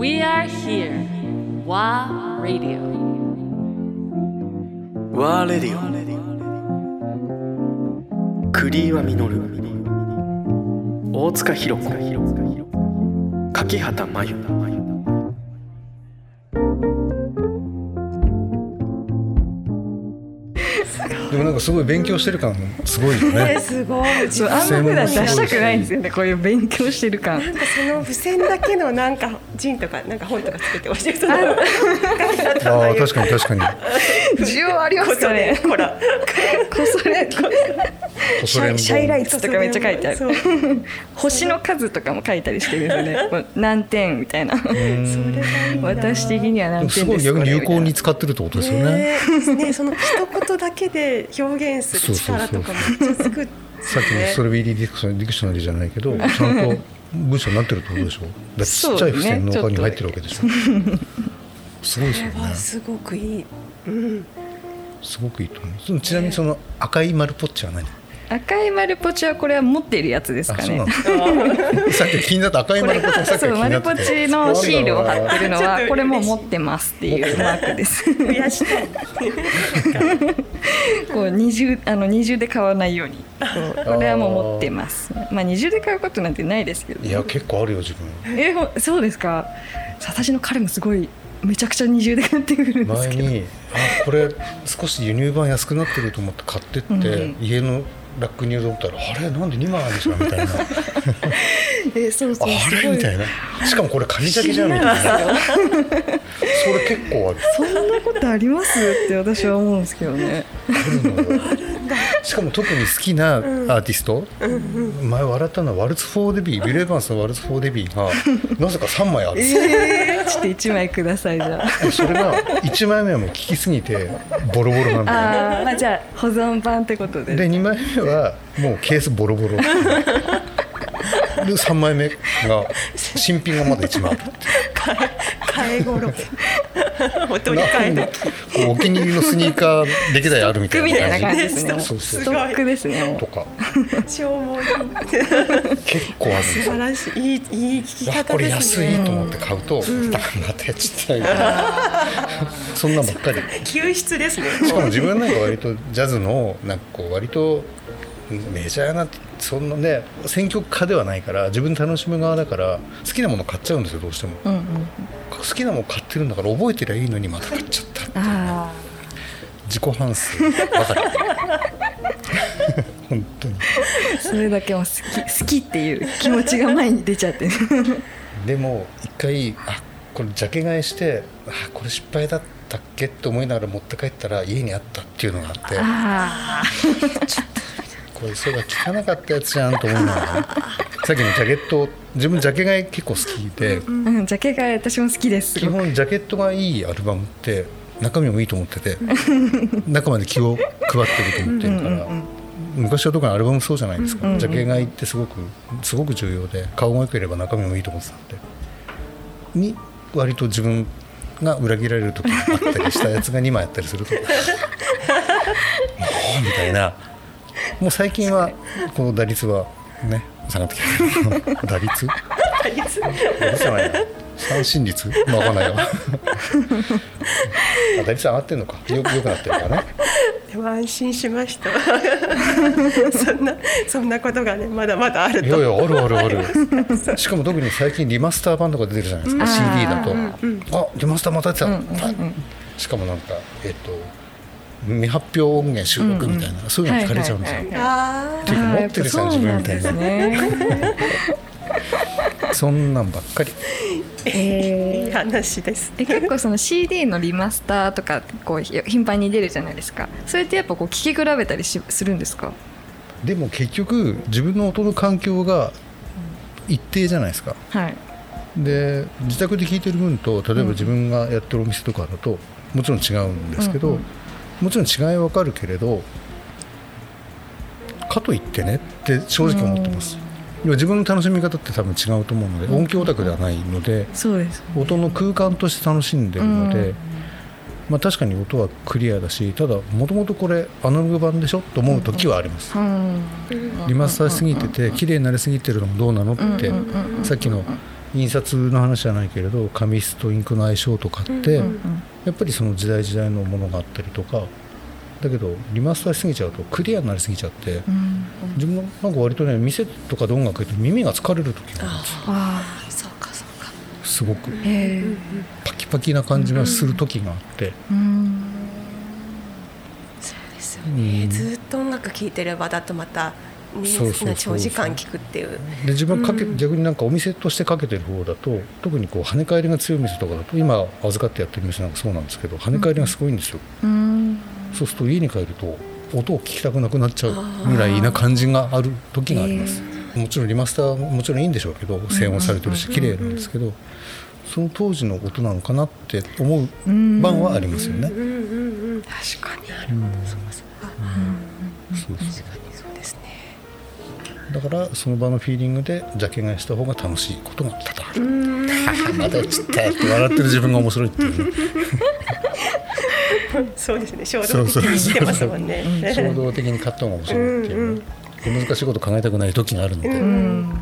We are here. WA Radio. ワーレディオクリーワミノル大塚弘子。柿畑真由。でもなんかすごい勉強してる感すごいよね。すごい。そうあんま普段出したくないんですよね。こういう勉強してる感。なんかその付箋だけのなんかジンとかなんか本とか作ってほしいそのああ確かに確かに。需要ありますかね。こら。こそれ。シャイシャイライトツとかめっちゃ書いてある。星の数とかも書いたりしてるんですよね何点みたいな。それ私的には何すごい点です逆に有効にこ使ってるってことですよね。ね。その一言だけで表現する力とかめっちゃつくさっきのストロベリーディクショナリーディクショナリーじゃないけど、ちゃんと文章になってるってことでしょ。だちっちゃい付箋の中に入ってるわけでしょ。すごいですよねこれ。はすごくいいうんすごくいいと思うその。ちなみにその赤い丸ポッチは何？れ赤い丸ポチはこれは持っているやつですあ、かね。さっき気になった赤い丸ポッチはさっ丸。ポチのシールを貼ってるのはこれも持ってますっていうマークです 増やしたい こう二重あの二重で買わないように。これはもう持ってます。まあ二重で買うことなんてないですけど。いや結構あるよ自分。えほそうですか？私の彼もすごいめちゃくちゃ二重で買ってくるんですけど。前にあこれ少し輸入盤安くなってると思って買ってって、うん。家のラックに入れと思ったらあれ？なんで2枚あるんですか？みたいな。えそうそうあれ？みたいな。しかもこれカニだけじゃんみたいな それ結構ある。そんなことあります？って私は思うんですけどね。あるの。よしかも特に好きなアーティスト、前笑ったのはワルツ・フォー・デビー。ビル・エヴァンスのワルツ・フォー・デビーが なぜか3枚ある、えー、ちょっと一枚くださいじゃあ。でそれが1枚目はもう効きすぎてボロボロなんだよ。あー、まあ、じゃあ保存版ってことでで2枚目はもうケースボロボロ。で3枚目が新品がまだ1枚ある替え頃 お気に入りのスニーカー歴代あるみたいなな感じ。ですね。そうそう。ストックですね。とか。消耗品結構ある素晴らしい。いいいい聞きわ方これですね。安いと思って買うと、またちっちゃいそんなんばっかり。救出ですね。しかも自分なんか割とジャズのなんかこう割とメジャーなそんなね選曲家ではないから自分で楽しむ側だから好きなもの買っちゃうんですよどうしても、うんうん。好きなもの買ってるんだから覚えてりゃいいのにまた買っちゃったあ自己反省ばかり。本当に。あそれだけも好き好きっていう気持ちが前に出ちゃって。ねでも一回あこれジャケ買いしてあこれ失敗だったっけって思いながら持って帰ったら家にあったっていうのがあって。あこれそうだ聞かなかったやつじゃんと思いながさっきのジャケット自分ジャケ買い結構好きで。あ、うん、ジャケ買い私も好きです。す基本ジャケットがいいアルバムって中身もいいと思ってて。中まで気を配ってると思ってるから。昔は特にアルバムそうじゃないですか、ジャケ買いってすごくすごく重要で。顔が良ければ中身もいいと思ってたんで。に割と自分が裏切られる時があったりしたやつが2枚あったりすると。もうみたいな。もう最近はこの打率はね下がってきてる 打率？打率？じゃないな三振率？まあわかんないよ。あ打率上がってんのか。よよくなってるからね。でも安心しました。そんなそんなことがねまだまだあると。いやいやあるあるある。しかも特に最近リマスター版とか出てるじゃないですか、CD だと、あリマスターまたやってた、しかもなんかえっ、と未発表音源収録みたいな、そういうの聞かれちゃうんですよ、っていうか持ってるじゃん自分みたいな。ねそんなんばっかり。ー。いい話です。え結構その CD のリマスターとかこうひ頻繁に出るじゃないですか。それってやっぱこう聴き比べたりしするんですか？でも結局自分の音の環境が一定じゃないですか。はい。で自宅で聴いてる分と例えば自分がやってるお店とかだともちろん違うんですけど、うんうんもちろん違いは分かるけれどかといってねって正直思ってます、自分の楽しみ方って多分違うと思うので、音響オタクではないので音の空間として楽しんでるので、うん。まあ、確かに音はクリアだしただもともとこれアナログ版でしょと思う時はあります、うん。リマスターしすぎてて綺麗になりすぎてるのもどうなのって、さっきの印刷の話じゃないけれど紙質とインクの相性とかって、やっぱりその時代時代のものがあったりとかだけどリマスターしすぎちゃうとクリアになりすぎちゃって、自分のなんか割とね店とかで音楽やって耳が疲れる時があるんですよ。あそうかそうか。すごくえパキパキな感じがする時があって、うん。そうですよね、うん。ずっと音楽聴いてればだとまた、ね、そうそうそうそう。長時間聴くっていう。で自分はかけ、逆になんかお店としてかけてる方だと特にこう跳ね返りが強い店とかだと今預かってやってる店なんかそうなんですけど跳ね返りがすごいんですよ、うん。そうすると家に帰ると音を聞きたくなくなっちゃうぐらいな感じがある時があります。もちろんリマスターももちろんいいんでしょうけど静音されてるし綺麗なんですけどその当時の音なのかなって思う版はありますよね。うんうんうん確かにそうそうそう。ですねだからその場のフィーリングでジャケ買いした方が楽しいことが多々ある。まだちゃったって笑ってる自分が面白いっていうね。そうですね。衝動的に見てますもんね。衝動的に買った方が面白いっていうね。難しいこと考えたくない時があるので、うん